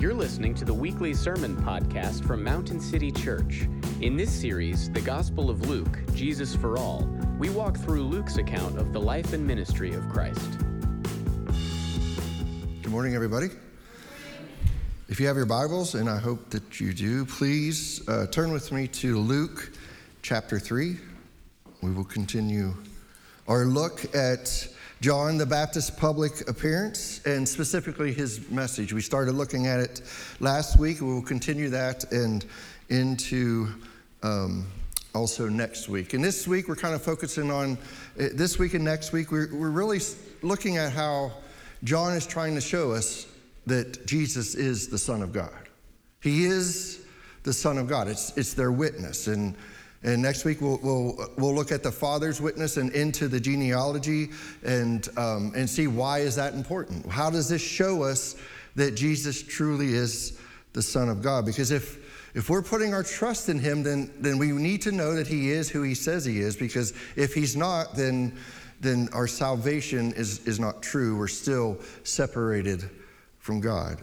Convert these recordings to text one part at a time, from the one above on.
You're listening to the weekly sermon podcast from Mountain City Church. In this series, The Gospel of Luke, Jesus for All, we walk through Luke's account of the life and ministry of Christ. Good morning, everybody. If you have your Bibles, and I hope that you do, please uh, turn with me to Luke chapter 3. We will continue our look at John the Baptist's public appearance and specifically his message. We started looking at it last week. We will continue that and into um, also next week. And this week, we're kind of focusing on uh, this week and next week. We're, we're really looking at how John is trying to show us that Jesus is the Son of God. He is the Son of God. It's, it's their witness. And and next week we'll, we'll, we'll look at the Father's witness and into the genealogy and, um, and see why is that important. How does this show us that Jesus truly is the Son of God? Because if, if we're putting our trust in him, then, then we need to know that he is who he says he is. Because if he's not, then, then our salvation is, is not true. We're still separated from God.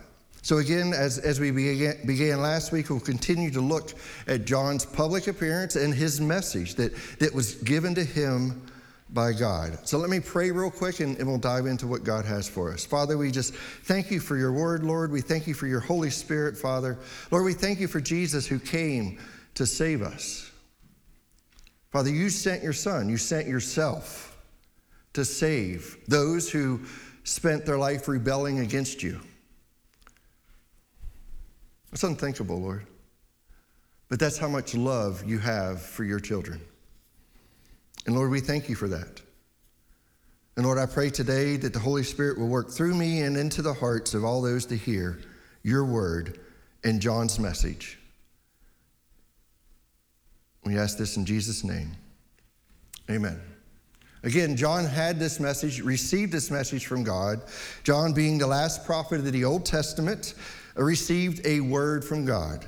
So, again, as, as we began, began, last week, we'll continue to look at John's public appearance and his message that, that was given to him by God. So, let me pray real quick and, and we'll dive into what God has for us. Father, we just thank you for your word, Lord. We thank you for your Holy Spirit, Father. Lord, we thank you for Jesus who came to save us. Father, you sent your Son, you sent yourself to save those who spent their life rebelling against you. It's unthinkable, Lord. But that's how much love you have for your children. And Lord, we thank you for that. And Lord, I pray today that the Holy Spirit will work through me and into the hearts of all those to hear your word and John's message. We ask this in Jesus' name. Amen. Again, John had this message, received this message from God. John, being the last prophet of the Old Testament, received a word from God.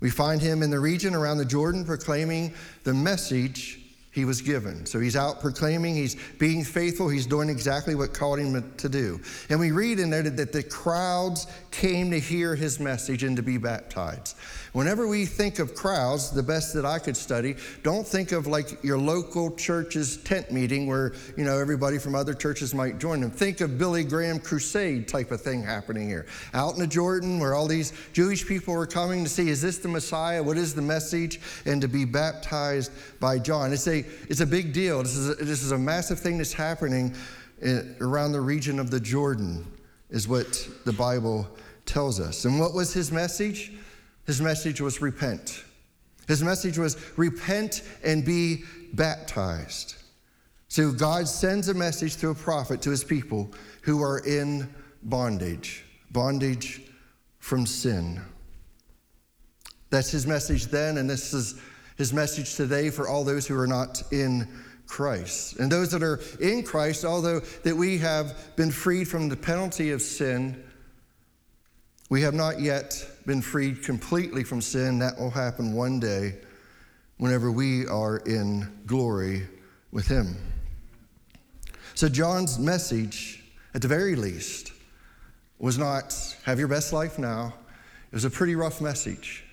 We find him in the region around the Jordan proclaiming the message he was given. So he's out proclaiming, he's being faithful, he's doing exactly what called him to do. And we read in there that the crowds came to hear his message and to be baptized. Whenever we think of crowds, the best that I could study, don't think of like your local church's tent meeting where, you know, everybody from other churches might join them. Think of Billy Graham crusade type of thing happening here. Out in the Jordan where all these Jewish people were coming to see, is this the Messiah? What is the message? And to be baptized by John. It's a, it's a big deal. This is a, this is a massive thing that's happening in, around the region of the Jordan, is what the Bible tells us. And what was his message? His message was repent. His message was repent and be baptized. So God sends a message through a prophet to his people who are in bondage, bondage from sin. That's his message then, and this is his message today for all those who are not in Christ. And those that are in Christ, although that we have been freed from the penalty of sin, we have not yet been freed completely from sin. That will happen one day whenever we are in glory with Him. So, John's message, at the very least, was not have your best life now. It was a pretty rough message.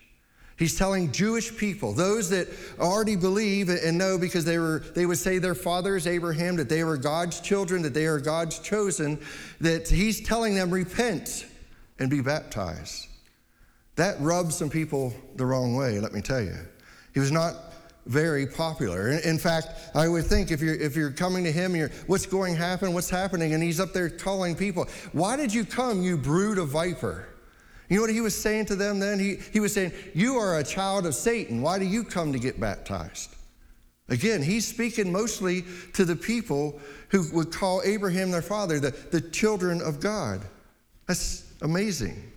He's telling Jewish people, those that already believe and know because they, were, they would say their fathers Abraham, that they were God's children, that they are God's chosen, that he's telling them, repent and be baptized. That rubbed some people the wrong way, let me tell you. He was not very popular. In fact, I would think if you're, if you're coming to him, you're, what's going to happen? What's happening? And he's up there calling people, Why did you come, you brood of viper? You know what he was saying to them then? He, he was saying, You are a child of Satan. Why do you come to get baptized? Again, he's speaking mostly to the people who would call Abraham their father, the, the children of God. That's amazing.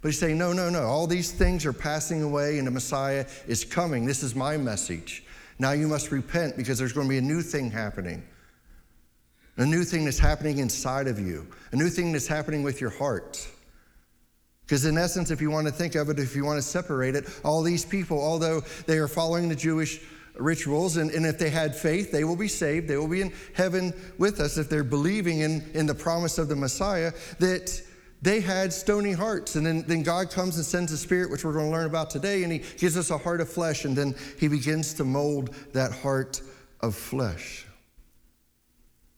But he's saying, no, no, no. All these things are passing away and the Messiah is coming. This is my message. Now you must repent because there's going to be a new thing happening. A new thing that's happening inside of you, a new thing that's happening with your heart. Because, in essence, if you want to think of it, if you want to separate it, all these people, although they are following the Jewish rituals, and, and if they had faith, they will be saved. They will be in heaven with us if they're believing in, in the promise of the Messiah, that they had stony hearts. And then, then God comes and sends the Spirit, which we're going to learn about today, and He gives us a heart of flesh, and then He begins to mold that heart of flesh.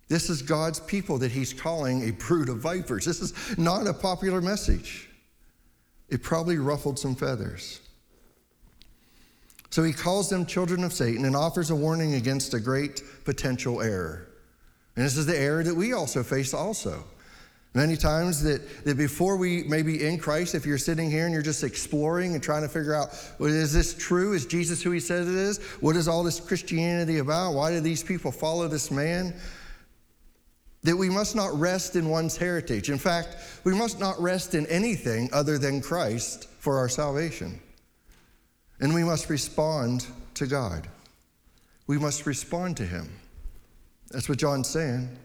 This is God's people that He's calling a brood of vipers. This is not a popular message. It probably ruffled some feathers. So he calls them children of Satan and offers a warning against a great potential error. And this is the error that we also face also. Many times that, that before we may be in Christ, if you're sitting here and you're just exploring and trying to figure out, well, is this true? Is Jesus who he says it is? What is all this Christianity about? Why do these people follow this man? That we must not rest in one's heritage. In fact, we must not rest in anything other than Christ for our salvation. And we must respond to God. We must respond to Him. That's what John's saying.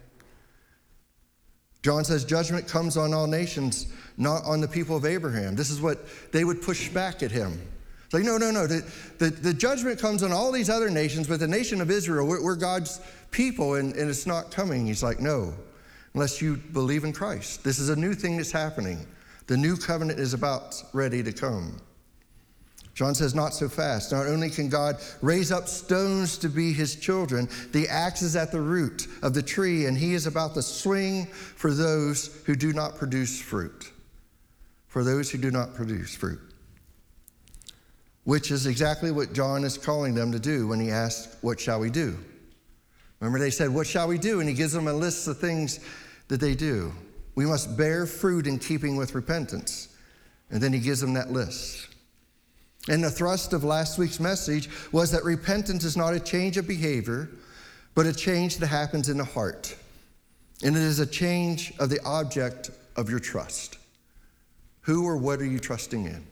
John says judgment comes on all nations, not on the people of Abraham. This is what they would push back at him. Like, no, no, no. The, the, the judgment comes on all these other nations, but the nation of Israel, we're, we're God's people, and, and it's not coming. He's like, no, unless you believe in Christ. This is a new thing that's happening. The new covenant is about ready to come. John says, not so fast. Not only can God raise up stones to be his children, the axe is at the root of the tree, and he is about to swing for those who do not produce fruit. For those who do not produce fruit. Which is exactly what John is calling them to do when he asks, What shall we do? Remember, they said, What shall we do? And he gives them a list of things that they do. We must bear fruit in keeping with repentance. And then he gives them that list. And the thrust of last week's message was that repentance is not a change of behavior, but a change that happens in the heart. And it is a change of the object of your trust. Who or what are you trusting in?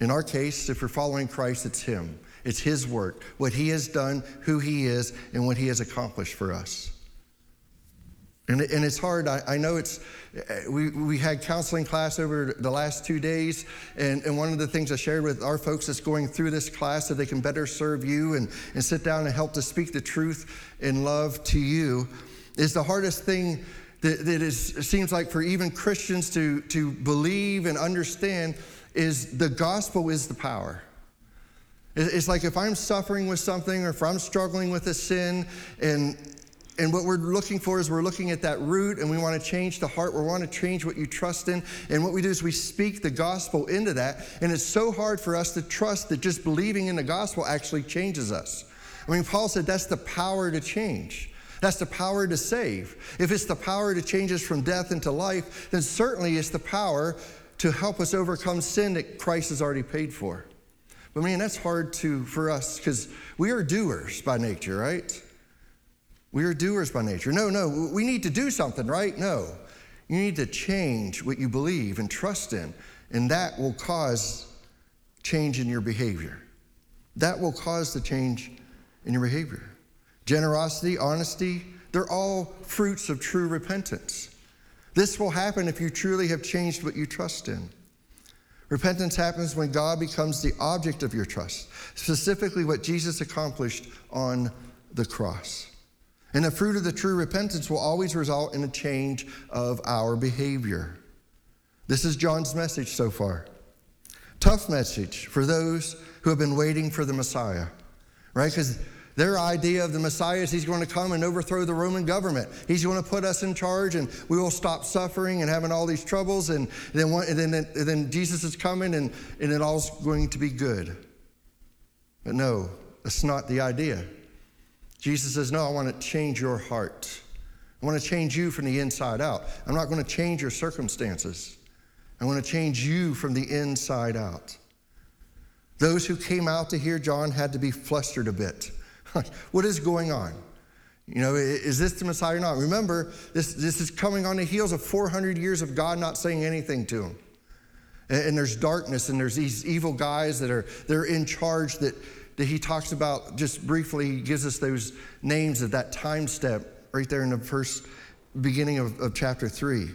In our case, if we're following Christ, it's Him. It's His work, what He has done, who He is, and what He has accomplished for us. And, and it's hard. I, I know it's, we, we had counseling class over the last two days, and, and one of the things I shared with our folks that's going through this class so they can better serve you and, and sit down and help to speak the truth in love to you is the hardest thing that, that is, seems like for even Christians to, to believe and understand is the gospel is the power. It's like if I'm suffering with something or if I'm struggling with a sin and and what we're looking for is we're looking at that root and we want to change the heart. We want to change what you trust in. And what we do is we speak the gospel into that. And it's so hard for us to trust that just believing in the gospel actually changes us. I mean, Paul said that's the power to change. That's the power to save. If it's the power to change us from death into life, then certainly it's the power to help us overcome sin that Christ has already paid for. But man, that's hard to for us because we are doers by nature, right? We are doers by nature. No, no, we need to do something, right? No. You need to change what you believe and trust in, and that will cause change in your behavior. That will cause the change in your behavior. Generosity, honesty, they're all fruits of true repentance. This will happen if you truly have changed what you trust in. Repentance happens when God becomes the object of your trust, specifically what Jesus accomplished on the cross. And the fruit of the true repentance will always result in a change of our behavior. This is John's message so far. Tough message for those who have been waiting for the Messiah, right? Because their idea of the Messiah is he's going to come and overthrow the Roman government. He's going to put us in charge and we will stop suffering and having all these troubles. And then, and then, and then Jesus is coming and, and it all's going to be good. But no, that's not the idea. Jesus says, No, I want to change your heart. I want to change you from the inside out. I'm not going to change your circumstances. I want to change you from the inside out. Those who came out to hear John had to be flustered a bit. What is going on? You know, is this the Messiah or not? Remember, this, this is coming on the heels of 400 years of God not saying anything to him. And, and there's darkness, and there's these evil guys that are they're in charge that that he talks about just briefly, he gives us those names at that time step right there in the first beginning of, of chapter three.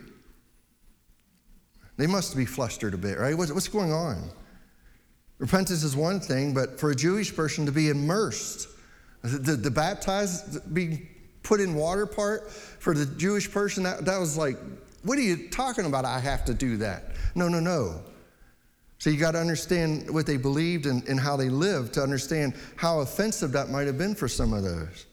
They must be flustered a bit, right? What's going on? Repentance is one thing, but for a Jewish person to be immersed, the, the, baptized, being put in water part, for the Jewish person, that, that was like what are you talking about? I have to do that. No, no, no. So you got to understand what they believed and, and how they lived to understand how offensive that might have been for some of those.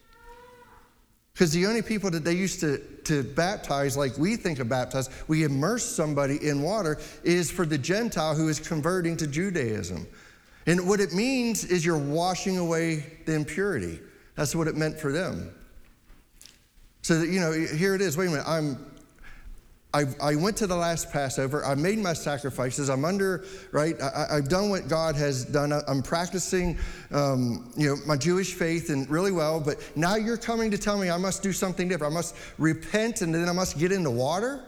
Because the only people that they used to, to baptize, like we think of baptize, we immerse somebody in water, is for the Gentile who is converting to Judaism. And what it means is you're washing away the impurity. That's what it meant for them. So that, you know, here it is. Wait a minute. I'm I, I, went to the last Passover. I made my sacrifices. I'm under, right? I, have done what God has done. I'm practicing, um, you know, my Jewish faith and really well. But now you're coming to tell me I must do something different. I must repent and then I must get in the water?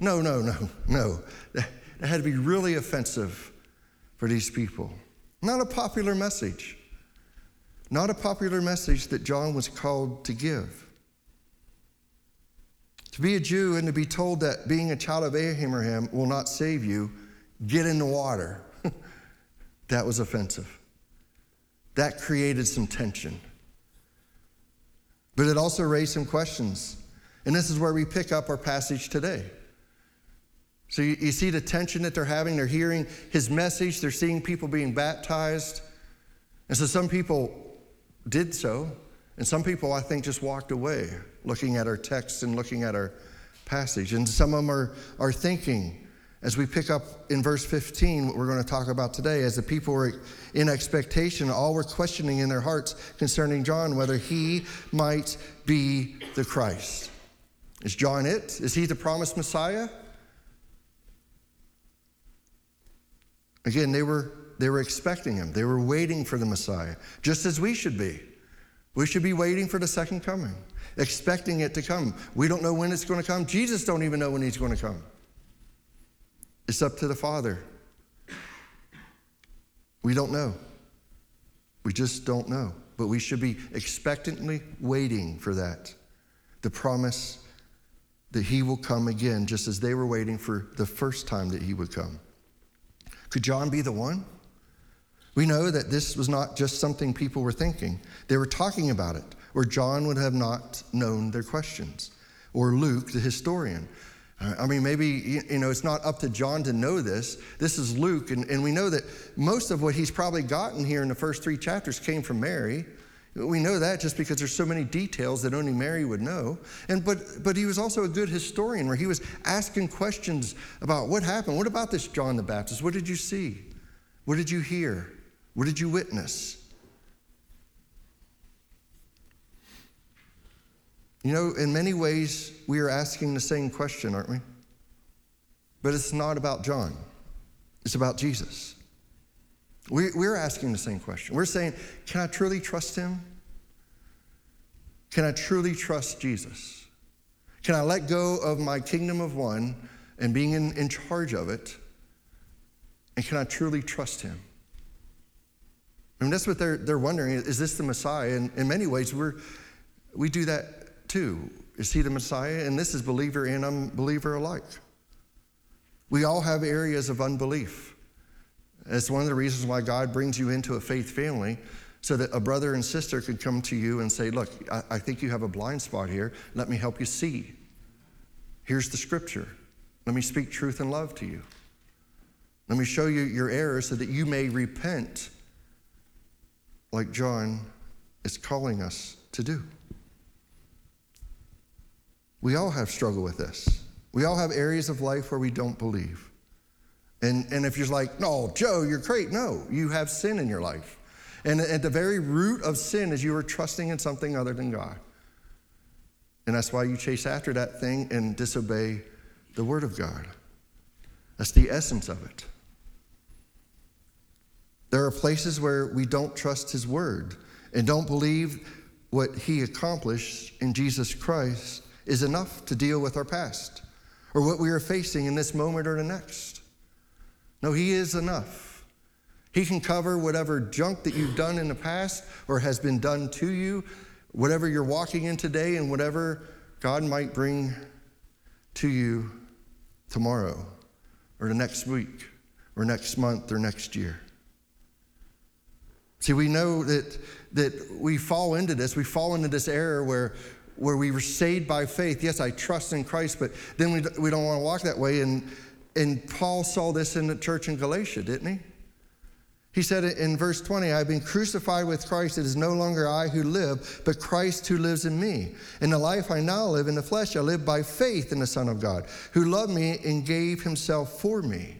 No, no, no, no. That, that had to be really offensive for these people. Not a popular message. Not a popular message that John was called to give. To be a Jew and to be told that being a child of Abraham will not save you, get in the water, that was offensive. That created some tension. But it also raised some questions. And this is where we pick up our passage today. So you, you, see the tension that they're having. They're hearing his message, they're seeing people being baptized. And so some people did so, and some people, I think, just walked away looking at our text and looking at our passage. And some of them are, are thinking, as we pick up in verse 15, what we're going to talk about today, as the people were in expectation, all were questioning in their hearts concerning John whether he might be the Christ. Is John it? Is he the promised Messiah? Again, they were, they were expecting him. They were waiting for the Messiah, just as we should be. We should be waiting for the second coming, expecting it to come. We don't know when it's going to come. Jesus don't even know when he's going to come. It's up to the Father. We don't know. We just don't know. But we should be expectantly waiting for that. The promise that he will come again, just as they were waiting for the first time that he would come. Could John be the one? We know that this was not just something people were thinking, they were talking about it, or John would have not known their questions, or Luke, the historian. I mean, maybe, you know, it's not up to John to know this. This is Luke, and, and we know that most of what he's probably gotten here in the first three chapters came from Mary. We know that just because there's so many details that only Mary would know. And but but he was also a good historian where he was asking questions about what happened. What about this John the Baptist? What did you see? What did you hear? What did you witness? You know, in many ways, we are asking the same question, aren't we? But it's not about John, it's about Jesus. We, we're asking the same question. We're saying, can I truly trust him? Can I truly trust Jesus? Can I let go of my kingdom of one and being in, in charge of it? And can I truly trust him? I mean, that's what they're, they're wondering is this the Messiah? And in many ways, we're, we do that too. Is he the Messiah? And this is believer and unbeliever alike. We all have areas of unbelief. It's one of the reasons why God brings you into a faith family so that a brother and sister could come to you and say, Look, I, I think you have a blind spot here. Let me help you see. Here's the scripture. Let me speak truth and love to you. Let me show you your errors so that you may repent like John is calling us to do. We all have struggle with this. We all have areas of life where we don't believe. And, and if you're like, no, Joe, you're great. No, you have sin in your life. And at the very root of sin is you are trusting in something other than God. And that's why you chase after that thing and disobey the word of God. That's the essence of it. There are places where we don't trust his word and don't believe what he accomplished in Jesus Christ is enough to deal with our past or what we are facing in this moment or the next. No, he is enough. He can cover whatever junk that you've done in the past or has been done to you, whatever you're walking in today, and whatever God might bring to you tomorrow or the next week or next month or next year. See, we know that, that we fall into this. We fall into this error where where we were saved by faith. Yes, I trust in Christ, but then we, we don't want to walk that way. And, and Paul saw this in the church in Galatia, didn't he? He said in verse 20, I've been crucified with Christ. It is no longer I who live, but Christ who lives in me. In the life I now live in the flesh, I live by faith in the Son of God, who loved me and gave himself for me.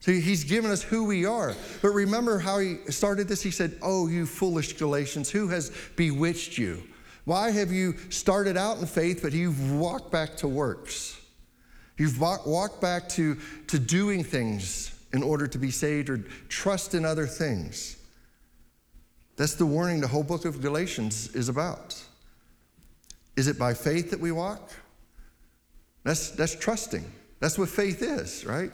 So he's given us who we are. But remember how he started this? He said, Oh, you foolish Galatians, who has bewitched you? Why have you started out in faith, but you've walked back to works? You've walked back to, to doing things in order to be saved or trust in other things. That's the warning the whole book of Galatians is about. Is it by faith that we walk? That's, that's trusting. That's what faith is, right?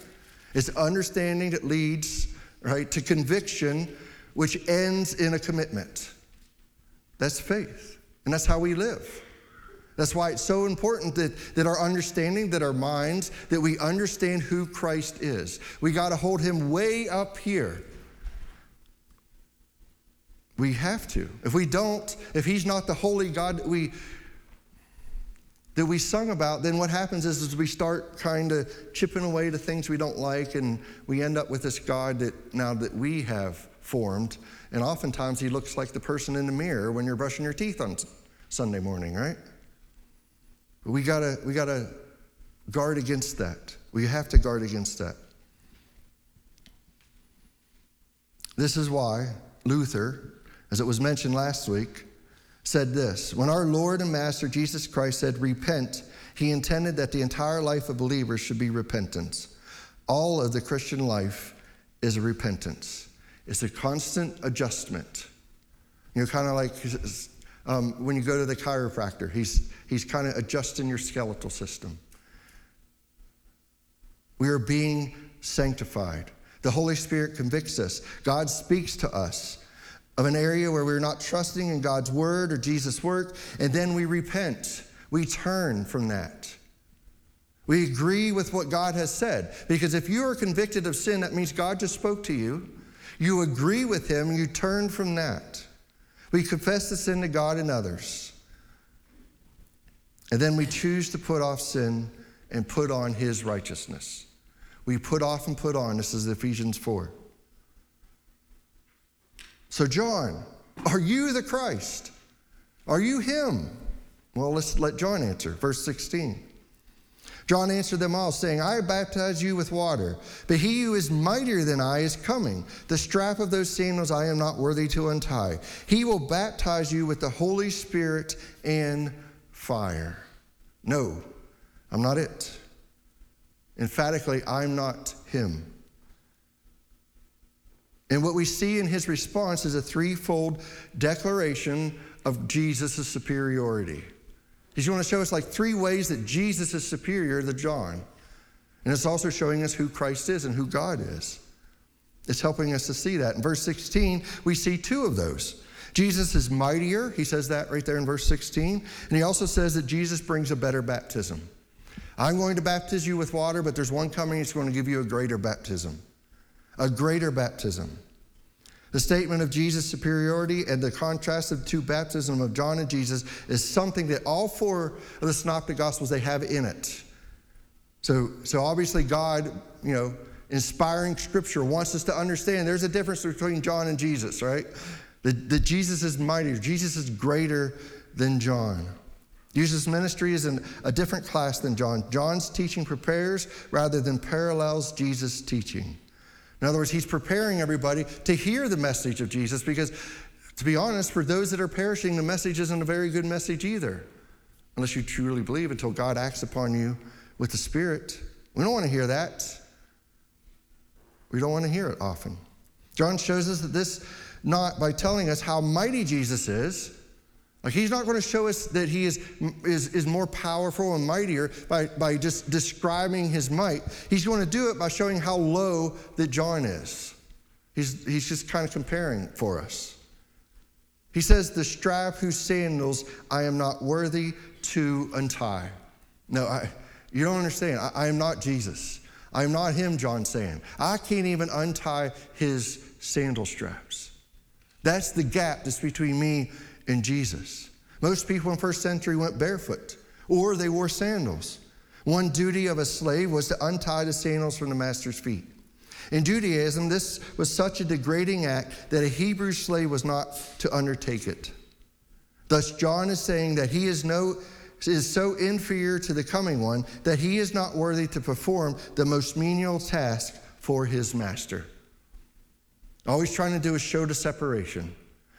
It's understanding that leads, right, to conviction, which ends in a commitment. That's faith. And that's how we live. That's why it's so important that, that our understanding, that our minds, that we understand who Christ is. We got to hold him way up here. We have to. If we don't, if he's not the holy God that we that we sung about, then what happens is, is we start kind of chipping away the things we don't like, and we end up with this God that now that we have formed. And oftentimes he looks like the person in the mirror when you're brushing your teeth on Sunday morning, right? We gotta, we gotta guard against that. We have to guard against that. This is why Luther, as it was mentioned last week, said this When our Lord and Master Jesus Christ said, Repent, he intended that the entire life of believers should be repentance. All of the Christian life is a repentance, it's a constant adjustment. You know, kind of like um, when you go to the chiropractor, he's, he's kind of adjusting your skeletal system. We are being sanctified. The Holy Spirit convicts us. God speaks to us of an area where we're not trusting in God's word or Jesus' work, and then we repent. We turn from that. We agree with what God has said. Because if you are convicted of sin, that means God just spoke to you. You agree with Him, you turn from that. We confess the sin to God and others. And then we choose to put off sin and put on his righteousness. We put off and put on. This is Ephesians 4. So, John, are you the Christ? Are you him? Well, let's let John answer. Verse 16. John answered them all, saying, I baptize you with water, but he who is mightier than I is coming. The strap of those sandals I am not worthy to untie. He will baptize you with the Holy Spirit and fire. No, I'm not it. Emphatically, I'm not him. And what we see in his response is a threefold declaration of Jesus' superiority. He's going to show us like three ways that Jesus is superior to John. And it's also showing us who Christ is and who God is. It's helping us to see that. In verse 16, we see two of those. Jesus is mightier. He says that right there in verse 16. And he also says that Jesus brings a better baptism. I'm going to baptize you with water, but there's one coming that's going to give you a greater baptism. A greater baptism. The statement of Jesus' superiority and the contrast of two baptisms of John and Jesus is something that all four of the synoptic gospels they have in it. So, so obviously God, you know, inspiring scripture wants us to understand there's a difference between John and Jesus, right? That, that Jesus is mightier, Jesus is greater than John. Jesus' ministry is in a different class than John. John's teaching prepares rather than parallels Jesus' teaching. In other words, he's preparing everybody to hear the message of Jesus because, to be honest, for those that are perishing, the message isn't a very good message either, unless you truly believe until God acts upon you with the Spirit. We don't want to hear that. We don't want to hear it often. John shows us that this not by telling us how mighty Jesus is, like he's not going to show us that he is, is, is more powerful and mightier by, by just describing his might. He's going to do it by showing how low that John is. He's, he's just kind of comparing for us. He says, The strap whose sandals I am not worthy to untie. No, I, you don't understand. I, I am not Jesus. I am not him, John saying. I can't even untie his sandal straps. That's the gap that's between me and Jesus. Most people in first century went barefoot or they wore sandals. One duty of a slave was to untie the sandals from the master's feet. In Judaism, this was such a degrading act that a Hebrew slave was not to undertake it. Thus, John is saying that he is, no, is so inferior to the coming one that he is not worthy to perform the most menial task for his master. All he's trying to do is show the separation.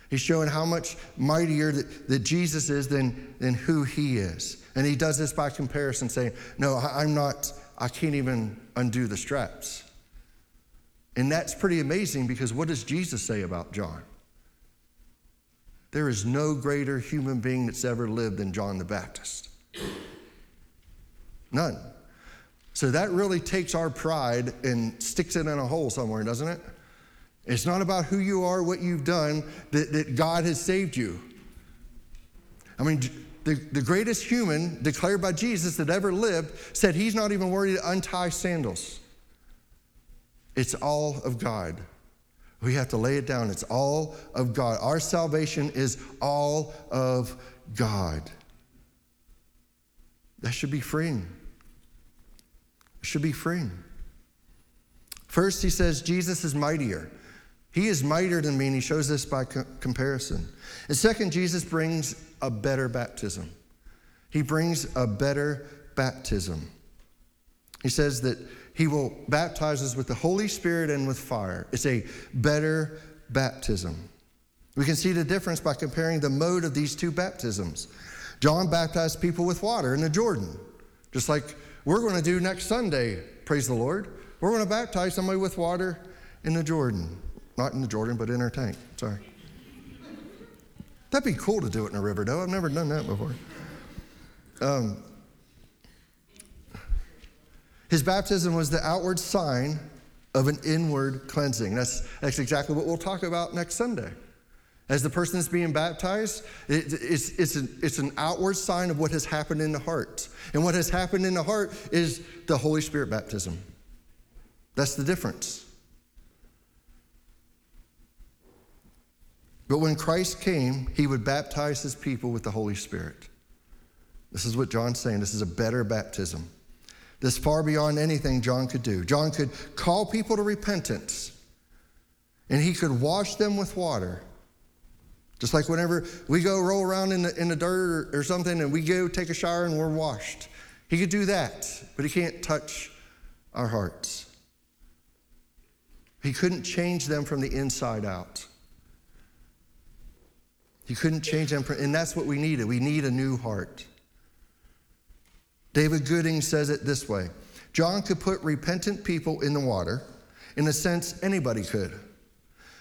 He's showing how much mightier that, that Jesus is than, than who he is. And he does this by comparison, saying, No, I'm not, I can't even undo the straps. And that's pretty amazing because what does Jesus say about John? There is no greater human being that's ever lived than John the Baptist. None. So that really takes our pride and sticks it in a hole somewhere, doesn't it? It's not about who you are, what you've done, that, that God has saved you. I mean, the, the greatest human declared by Jesus that ever lived said he's not even worthy to untie sandals. It's all of God. We have to lay it down. It's all of God. Our salvation is all of God. That should be freeing. It should be freeing. First, he says Jesus is mightier. He is mightier than me, and he shows this by co- comparison. And second, Jesus brings a better baptism. He brings a better baptism. He says that he will baptize us with the Holy Spirit and with fire. It's a better baptism. We can see the difference by comparing the mode of these two baptisms. John baptized people with water in the Jordan, just like we're going to do next Sunday, praise the Lord. We're going to baptize somebody with water in the Jordan. Not in the Jordan, but in our tank. Sorry. That'd be cool to do it in a river, though. I've never done that before. Um, his baptism was the outward sign of an inward cleansing. That's, that's exactly what we'll talk about next Sunday. As the person is being baptized, it, it's, it's, an, it's an outward sign of what has happened in the heart. And what has happened in the heart is the Holy Spirit baptism. That's the difference. But when Christ came, he would baptize his people with the Holy Spirit. This is what John's saying. This is a better baptism. This far beyond anything John could do. John could call people to repentance, and he could wash them with water. Just like whenever we go roll around in the, in the dirt or, or something and we go take a shower and we're washed. He could do that, but he can't touch our hearts. He couldn't change them from the inside out. He couldn't change them, and that's what we needed. We need a new heart. David Gooding says it this way John could put repentant people in the water. In a sense, anybody could.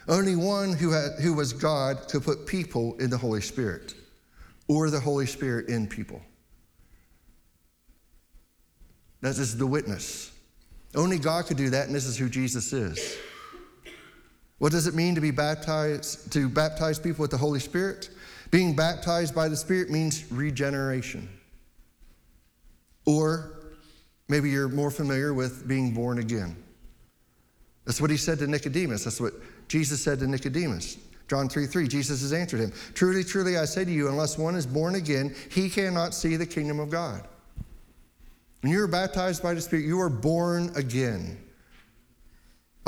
Only one who, had, who was God could put people in the Holy Spirit or the Holy Spirit in people. That is the witness. Only God could do that, and this is who Jesus is. What does it mean to be baptized, to baptize people with the Holy Spirit? Being baptized by the Spirit means regeneration. Or maybe you're more familiar with being born again. That's what he said to Nicodemus. That's what Jesus said to Nicodemus. John 3 3, Jesus has answered him Truly, truly, I say to you, unless one is born again, he cannot see the kingdom of God. When you are baptized by the Spirit, you are born again.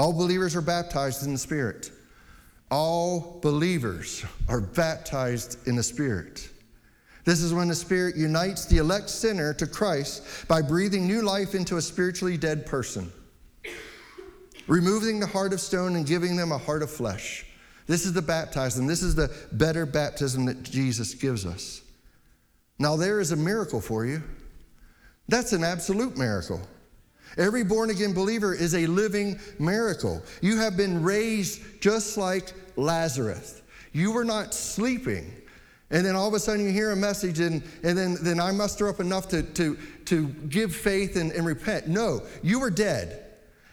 All believers are baptized in the Spirit. All believers are baptized in the Spirit. This is when the Spirit unites the elect sinner to Christ by breathing new life into a spiritually dead person, removing the heart of stone and giving them a heart of flesh. This is the baptism. This is the better baptism that Jesus gives us. Now, there is a miracle for you. That's an absolute miracle. Every born again believer is a living miracle. You have been raised just like Lazarus. You were not sleeping. And then all of a sudden you hear a message, and, and then, then I muster up enough to, to, to give faith and, and repent. No, you were dead.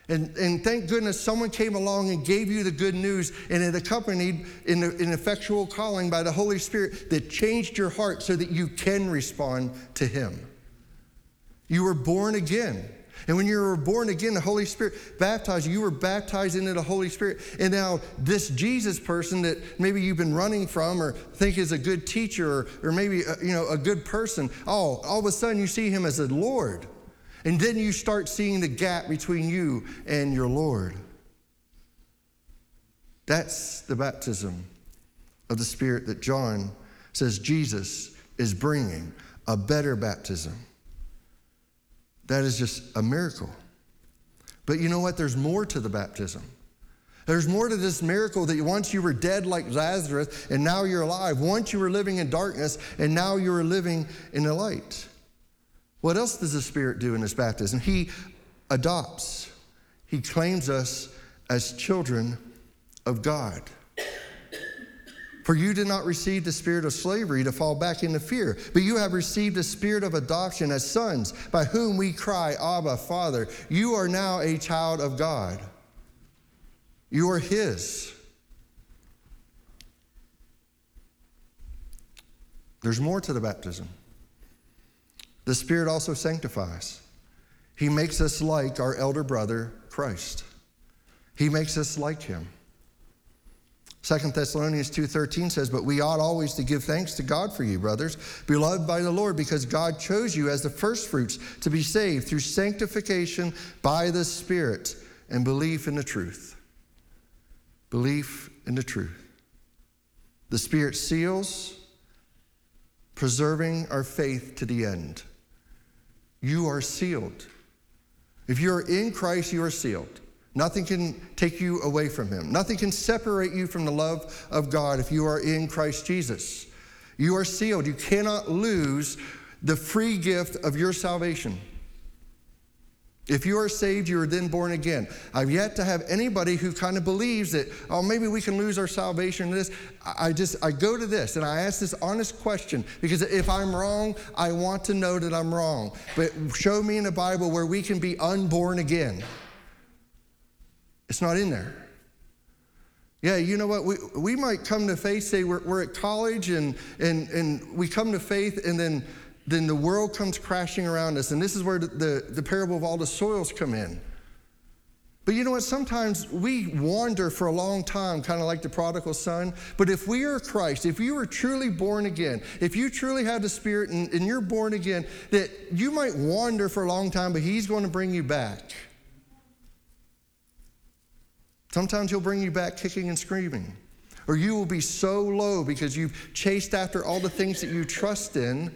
And, and thank goodness someone came along and gave you the good news, and it accompanied in an effectual calling by the Holy Spirit that changed your heart so that you can respond to Him. You were born again. And when you were born again, the Holy Spirit baptized you. You were baptized into the Holy Spirit. And now, this Jesus person that maybe you've been running from or think is a good teacher or, or maybe a, uh, you know, a good person, oh, all of a sudden you see him as a Lord. And then you start seeing the gap between you and your Lord. That's the baptism of the Spirit that John says Jesus is bringing a better baptism. That is just a miracle. But you know what? There's more to the baptism. There's more to this miracle that once you were dead like Lazarus and now you're alive. Once you were living in darkness and now you are living in the light. What else does the Spirit do in this baptism? He adopts, He claims us as children of God. For you did not receive the spirit of slavery to fall back into fear, but you have received the spirit of adoption as sons, by whom we cry, Abba, Father. You are now a child of God. You are His. There's more to the baptism. The Spirit also sanctifies. He makes us like our elder brother, Christ. He makes us like Him. Second Thessalonians 2:13 says, "But we ought always to give thanks to God for you, brothers, beloved by the Lord, because God chose you as the firstfruits to be saved through sanctification by the Spirit and belief in the truth." Belief in the truth. The Spirit seals, preserving our faith to the end. You are sealed. If you are in Christ, you are sealed. Nothing can take you away from Him. Nothing can separate you from the love of God if you are in Christ Jesus. You are sealed. You cannot lose the free gift of your salvation. If you are saved, you are then born again. I've yet to have anybody who kind of believes that, oh, maybe we can lose our salvation this. I just, I go to this and I ask this honest question because if I'm wrong, I want to know that I'm wrong. But show me in the Bible where we can be unborn again. It's not in there. Yeah, you know what? We, we might come to faith, say we're, we're at college and, and, and we come to faith, and then, then the world comes crashing around us. And this is where the, the, the parable of all the soils come in. But you know what? Sometimes we wander for a long time, kind of like the prodigal son. But if we are Christ, if you are truly born again, if you truly have the Spirit and, and you're born again, that you might wander for a long time, but He's going to bring you back. Sometimes he'll bring you back kicking and screaming. Or you will be so low because you've chased after all the things that you trust in.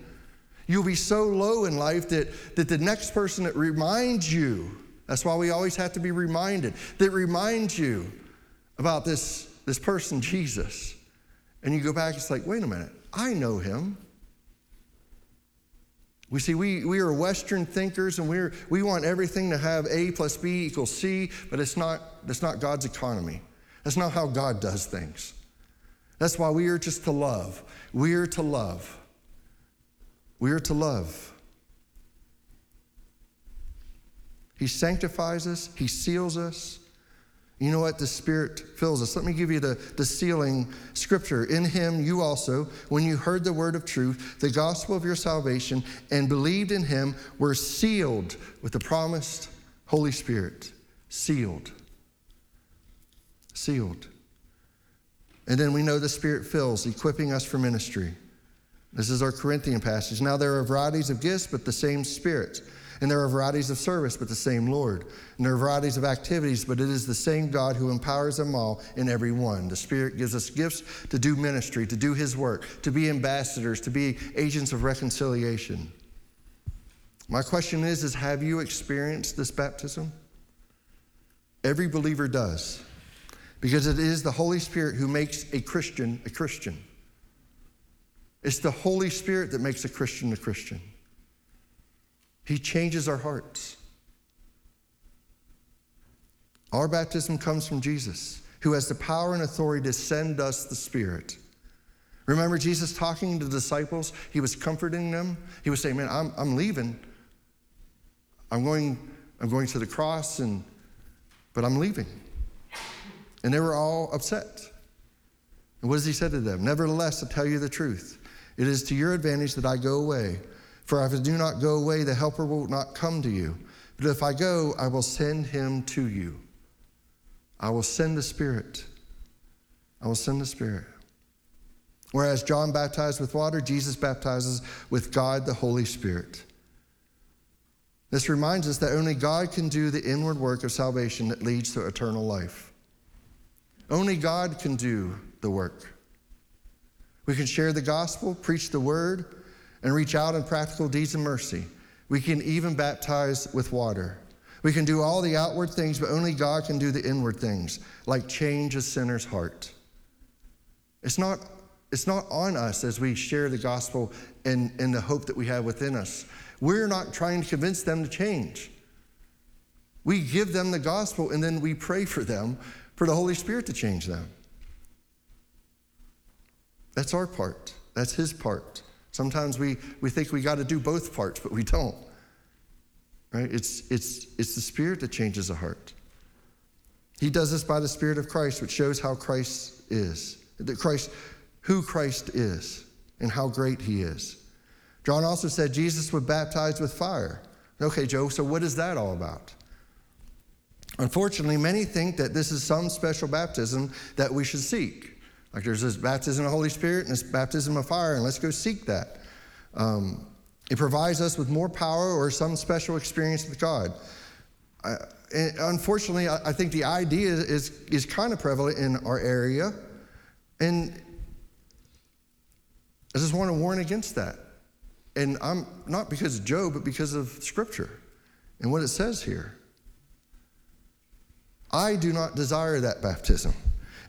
You'll be so low in life that, that the next person that reminds you, that's why we always have to be reminded, that reminds you about this, this person, Jesus. And you go back, it's like, wait a minute, I know him. We see, we, we are Western thinkers and we're, we want everything to have A plus B equals C, but it's not, that's not God's economy. That's not how God does things. That's why we are just to love. We are to love. We are to love. He sanctifies us, He seals us, you know what? The Spirit fills us. Let me give you the, the sealing scripture. In Him, you also, when you heard the word of truth, the gospel of your salvation, and believed in Him, were sealed with the promised Holy Spirit. Sealed. Sealed. And then we know the Spirit fills, equipping us for ministry. This is our Corinthian passage. Now there are varieties of gifts, but the same Spirit. And there are varieties of service, but the same Lord. And there are varieties of activities, but it is the same God who empowers them all in every one. The Spirit gives us gifts to do ministry, to do His work, to be ambassadors, to be agents of reconciliation. My question is, is have you experienced this baptism? Every believer does. Because it is the Holy Spirit who makes a Christian a Christian. It's the Holy Spirit that makes a Christian a Christian. He changes our hearts. Our baptism comes from Jesus, who has the power and authority to send us the Spirit. Remember Jesus talking to the disciples? He was comforting them. He was saying, Man, I'm, I'm leaving. I'm going, I'm going to the cross, and, but I'm leaving. And they were all upset. And what does he say to them? Nevertheless, I tell you the truth. It is to your advantage that I go away. For if I do not go away, the Helper will not come to you. But if I go, I will send him to you. I will send the Spirit. I will send the Spirit. Whereas John baptized with water, Jesus baptizes with God the Holy Spirit. This reminds us that only God can do the inward work of salvation that leads to eternal life. Only God can do the work. We can share the gospel, preach the word, and reach out in practical deeds of mercy. We can even baptize with water. We can do all the outward things, but only God can do the inward things, like change a sinner's heart. It's not, it's not on us as we share the gospel and, and the hope that we have within us. We're not trying to convince them to change. We give them the gospel and then we pray for them for the Holy Spirit to change them. That's our part. That's His part. Sometimes we, we think we got to do both parts, but we don't. Right? It's, it's, it's the Spirit that changes the heart. He does this by the Spirit of Christ, which shows how Christ is, that Christ, who Christ is, and how great He is. John also said Jesus would baptize with fire. Okay, Joe, so what is that all about? Unfortunately, many think that this is some special baptism that we should seek. Like there's this baptism of the Holy Spirit and this baptism of fire, and let's go seek that. Um, it provides us with more power or some special experience with God. Uh, unfortunately, I, I think the idea is, is kind of prevalent in our area, and I just want to warn against that. And I'm not because of Joe, but because of Scripture and what it says here. I do not desire that baptism.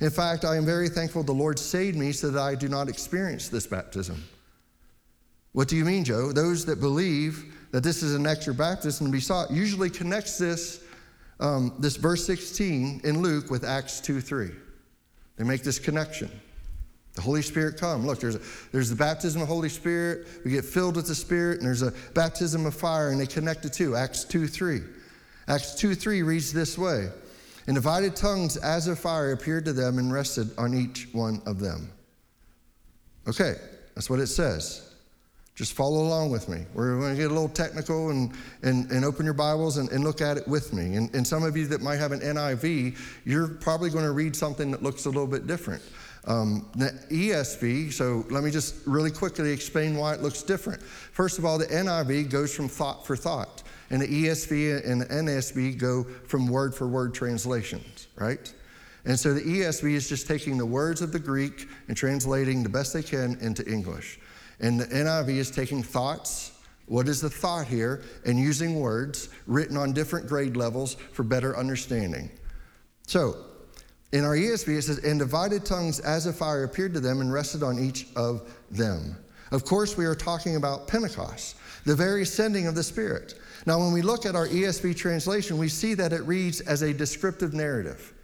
In fact, I am very thankful the Lord saved me so that I do not experience this baptism. What do you mean, Joe? Those that believe that this is an extra baptism to be sought usually connects this, um, this verse 16 in Luke with Acts 2 3. They make this connection. The Holy Spirit come. Look, there's, a, there's the baptism of the Holy Spirit. We get filled with the Spirit, and there's a baptism of fire, and they connect the two. Acts 2 3. Acts 2 3 reads this way And divided tongues as of fire appeared to them and rested on each one of them. Okay, that's what it says. Just follow along with me. We're going to get a little technical and, and, and open your Bibles and, and look at it with me. And, and some of you that might have an NIV, you're probably going to read something that looks a little bit different. Um, the ESV, so let me just really quickly explain why it looks different. First of all, the NIV goes from thought for thought, and the ESV and the NSV go from word for word translations, right? And so the ESV is just taking the words of the Greek and translating the best they can into English. And the NIV is taking thoughts, what is the thought here, and using words written on different grade levels for better understanding. So, in our ESV, it says, And divided tongues as a fire appeared to them and rested on each of them. Of course, we are talking about Pentecost, the very sending of the Spirit. Now, when we look at our ESV translation, we see that it reads as a descriptive narrative.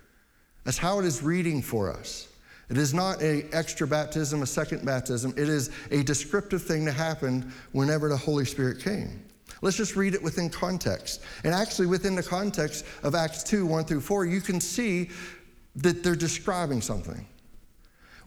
That's how it is reading for us. It is not a extra baptism, a second baptism. It is a descriptive thing that happened whenever the Holy Spirit came. Let's just read it within context. And actually, within the context of Acts 2 1 through 4, you can see that they're describing something.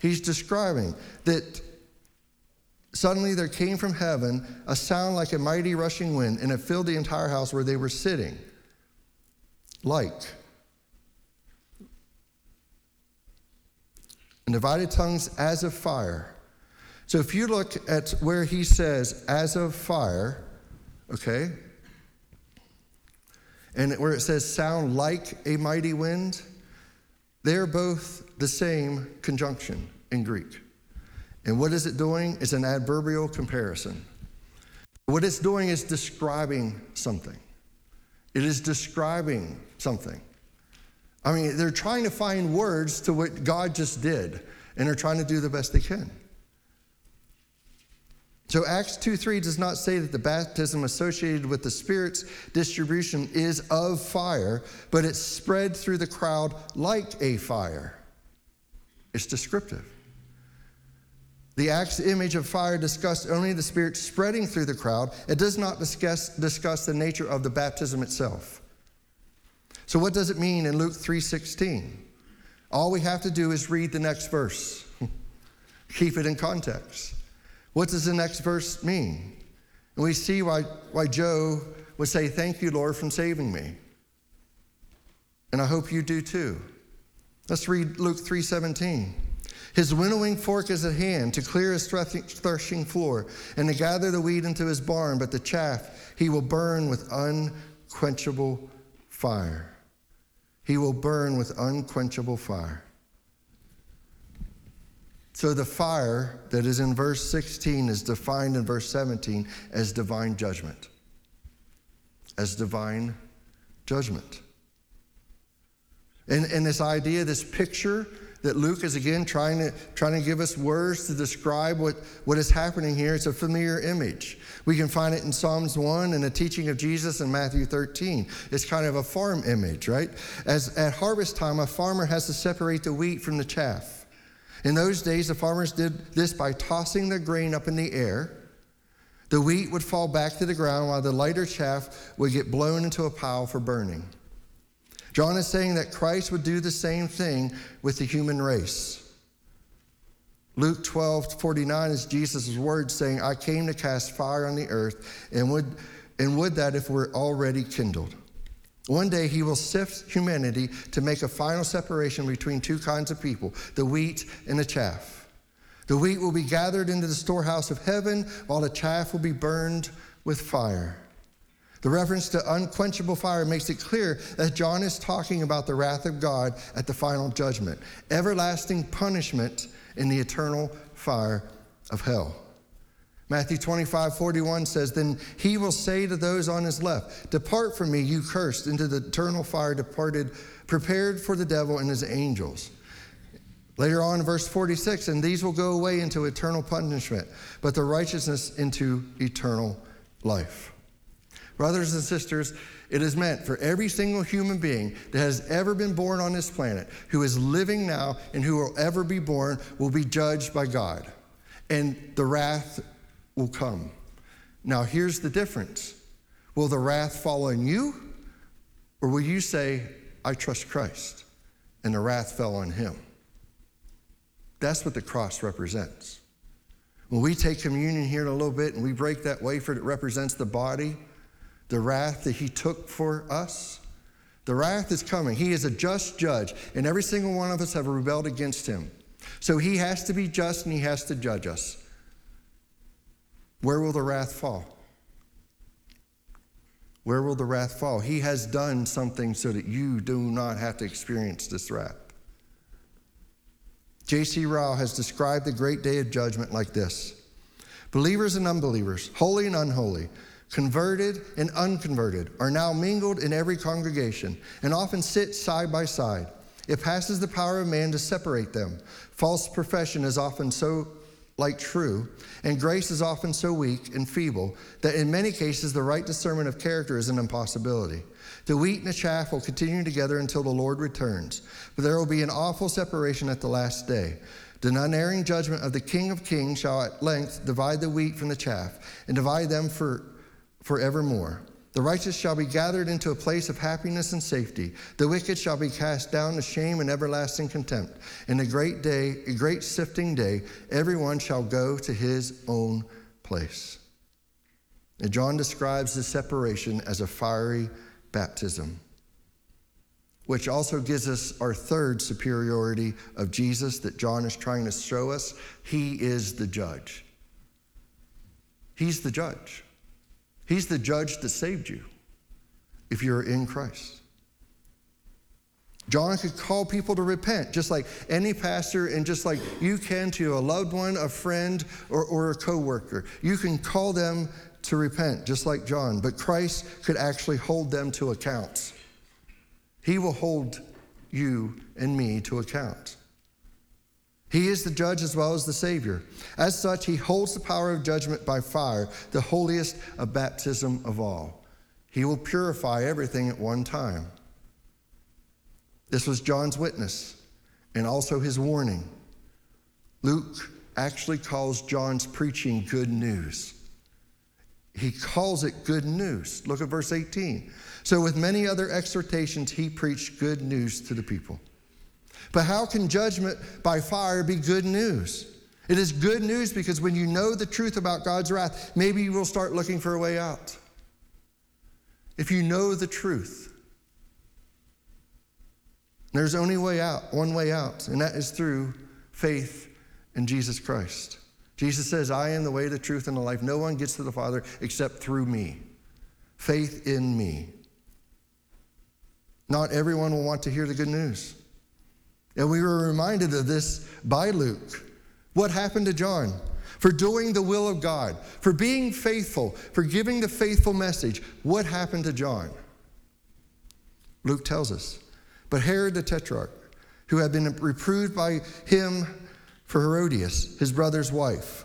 He's describing that suddenly there came from heaven a sound like a mighty rushing wind, and it filled the entire house where they were sitting. Like. And divided tongues as of fire. So if you look at where he says, as of fire, okay, and where it says sound like a mighty wind, they're both the same conjunction in Greek. And what is it doing? It's an adverbial comparison. What it's doing is describing something. It is describing something. I mean, they're trying to find words to what God just did, and they're trying to do the best they can. So Acts 2 3 does not say that the baptism associated with the Spirit's distribution is of fire, but it's spread through the crowd like a fire. It's descriptive. The Acts image of fire discussed only the Spirit spreading through the crowd. It does not discuss, discuss the nature of the baptism itself. So what does it mean in Luke 3:16? All we have to do is read the next verse. Keep it in context. What does the next verse mean? And we see why, why Joe would say, Thank you, Lord, for saving me. And I hope you do too. Let's read Luke 3:17. His winnowing fork is at hand to clear his threshing floor and to gather the wheat into his barn, but the chaff he will burn with unquenchable fire. He will burn with unquenchable fire. So the fire that is in verse 16 is defined in verse 17 as divine judgment. As divine judgment. And, and this idea, this picture that Luke is again trying to, trying to give us words to describe what, what is happening here, it's a familiar image. We can find it in Psalms 1 and the teaching of Jesus in Matthew 13. It's kind of a farm image, right? As at harvest time, a farmer has to separate the wheat from the chaff. In those days, the farmers did this by tossing the grain up in the air. The wheat would fall back to the ground while the lighter chaff would get blown into a pile for burning. John is saying that Christ would do the same thing with the human race. Luke 12 49 is Jesus' words saying, I came to cast fire on the earth, and would, and would that if we're already kindled. One day he will sift humanity to make a final separation between two kinds of people the wheat and the chaff. The wheat will be gathered into the storehouse of heaven, while the chaff will be burned with fire. The reference to unquenchable fire makes it clear that John is talking about the wrath of God at the final judgment, everlasting punishment in the eternal fire of hell. Matthew 25, 41 says, Then he will say to those on his left, Depart from me, you cursed, into the eternal fire departed, prepared for the devil and his angels. Later on, verse 46, and these will go away into eternal punishment, but the righteousness into eternal life. Brothers and sisters, it is meant for every single human being that has ever been born on this planet, who is living now and who will ever be born, will be judged by God. And the wrath will come. Now, here's the difference Will the wrath fall on you, or will you say, I trust Christ, and the wrath fell on him? That's what the cross represents. When we take communion here in a little bit and we break that wafer that represents the body, the wrath that he took for us, the wrath is coming. He is a just judge, and every single one of us have rebelled against him. So he has to be just and he has to judge us. Where will the wrath fall? Where will the wrath fall? He has done something so that you do not have to experience this wrath. J.C. Ryle has described the great day of judgment like this Believers and unbelievers, holy and unholy, converted and unconverted, are now mingled in every congregation and often sit side by side. It passes the power of man to separate them. False profession is often so like true, and grace is often so weak and feeble that in many cases the right discernment of character is an impossibility. The wheat and the chaff will continue together until the Lord returns, but there will be an awful separation at the last day. The unerring judgment of the King of Kings shall at length divide the wheat from the chaff and divide them for forevermore. The righteous shall be gathered into a place of happiness and safety. The wicked shall be cast down to shame and everlasting contempt. In a great day, a great sifting day, everyone shall go to his own place. And John describes this separation as a fiery baptism, which also gives us our third superiority of Jesus that John is trying to show us. He is the judge. He's the judge. He's the judge that saved you if you're in Christ. John could call people to repent, just like any pastor, and just like you can to a loved one, a friend, or, or a coworker. You can call them to repent, just like John. But Christ could actually hold them to account. He will hold you and me to account. He is the judge as well as the Savior. As such, he holds the power of judgment by fire, the holiest of baptism of all. He will purify everything at one time. This was John's witness and also his warning. Luke actually calls John's preaching good news. He calls it good news. Look at verse 18. So, with many other exhortations, he preached good news to the people. But how can judgment by fire be good news? It is good news because when you know the truth about God's wrath, maybe you will start looking for a way out. If you know the truth, there's only way out, one way out, and that is through faith in Jesus Christ. Jesus says, I am the way, the truth, and the life. No one gets to the Father except through me. Faith in me. Not everyone will want to hear the good news. And we were reminded of this by Luke. What happened to John? For doing the will of God, for being faithful, for giving the faithful message. What happened to John? Luke tells us. But Herod the Tetrarch, who had been reproved by him for Herodias, his brother's wife,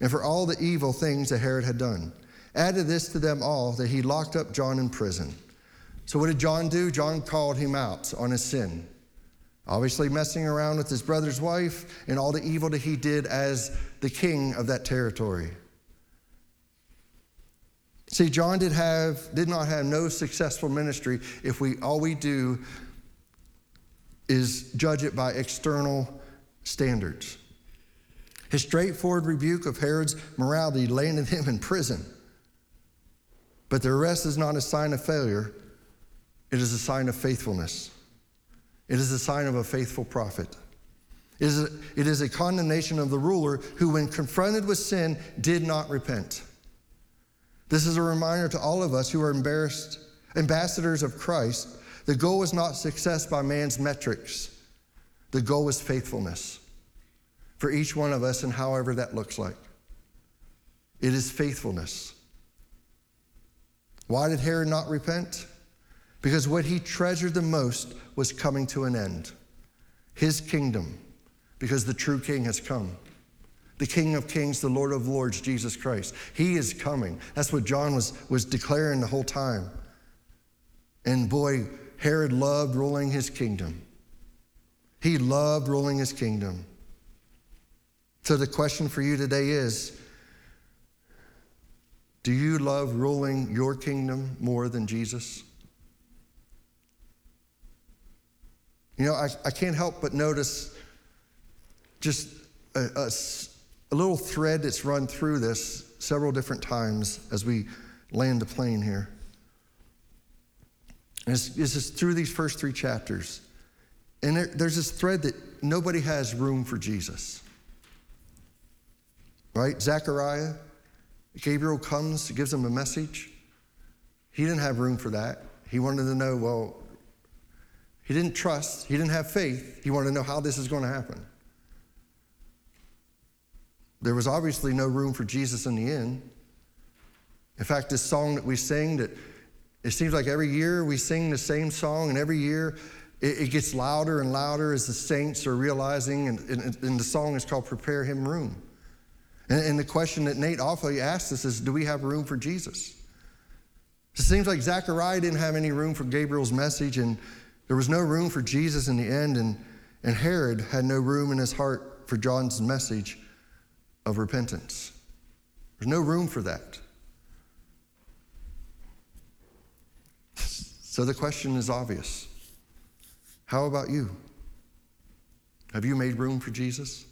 and for all the evil things that Herod had done, added this to them all that he locked up John in prison. So, what did John do? John called him out on his sin. Obviously, messing around with his brother's wife and all the evil that he did as the king of that territory. See, John did, have, did not have no successful ministry if we all we do is judge it by external standards. His straightforward rebuke of Herod's morality landed him in prison. But the arrest is not a sign of failure, it is a sign of faithfulness. It is a sign of a faithful prophet. It is, a, it is a condemnation of the ruler who, when confronted with sin, did not repent. This is a reminder to all of us who are embarrassed, ambassadors of Christ. The goal is not success by man's metrics, the goal is faithfulness for each one of us, and however that looks like. It is faithfulness. Why did Herod not repent? Because what he treasured the most was coming to an end his kingdom, because the true king has come. The King of Kings, the Lord of Lords, Jesus Christ. He is coming. That's what John was, was declaring the whole time. And boy, Herod loved ruling his kingdom. He loved ruling his kingdom. So the question for you today is Do you love ruling your kingdom more than Jesus? You know, I, I can't help but notice just a, a, a little thread that's run through this several different times as we land the plane here. And it's, it's just through these first three chapters. And there, there's this thread that nobody has room for Jesus. Right? Zechariah, Gabriel comes, gives him a message. He didn't have room for that. He wanted to know, well, he didn't trust, he didn't have faith. He wanted to know how this is going to happen. There was obviously no room for Jesus in the end. In fact, this song that we sing, that it seems like every year we sing the same song, and every year it, it gets louder and louder as the saints are realizing, and, and, and the song is called Prepare Him Room. And, and the question that Nate awfully asked us is Do we have room for Jesus? It seems like Zechariah didn't have any room for Gabriel's message, and there was no room for Jesus in the end, and, and Herod had no room in his heart for John's message of repentance. There's no room for that. So the question is obvious How about you? Have you made room for Jesus?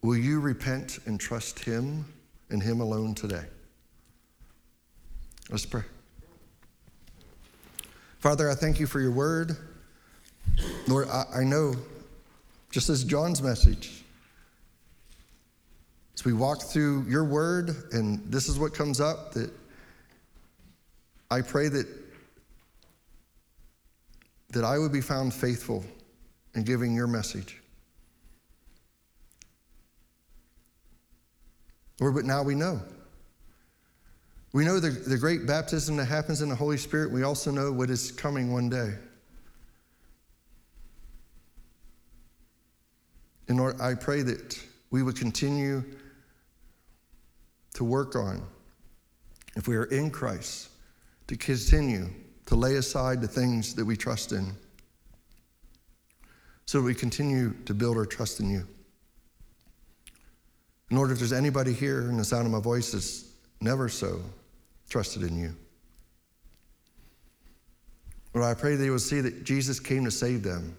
Will you repent and trust Him and Him alone today? Let's pray. Father, I thank you for your word. Lord, I, I know, just as John's message, as we walk through your word, and this is what comes up, that I pray that, that I would be found faithful in giving your message. Lord, but now we know. We know the, the great baptism that happens in the Holy Spirit. We also know what is coming one day. And Lord, I pray that we would continue to work on, if we are in Christ, to continue to lay aside the things that we trust in so that we continue to build our trust in you. In order, if there's anybody here in the sound of my voice that's never so trusted in you, Lord, I pray they will see that Jesus came to save them.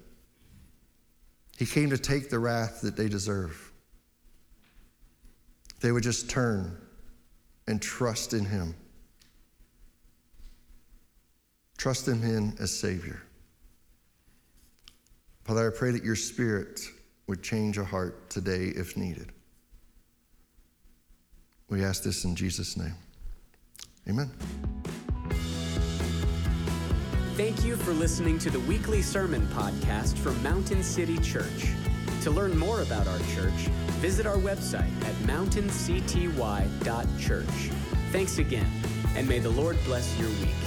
He came to take the wrath that they deserve. They would just turn and trust in Him. Trust in Him as Savior. Father, I pray that your Spirit would change a heart today if needed. We ask this in Jesus' name. Amen. Thank you for listening to the weekly sermon podcast from Mountain City Church. To learn more about our church, visit our website at mountaincty.church. Thanks again, and may the Lord bless your week.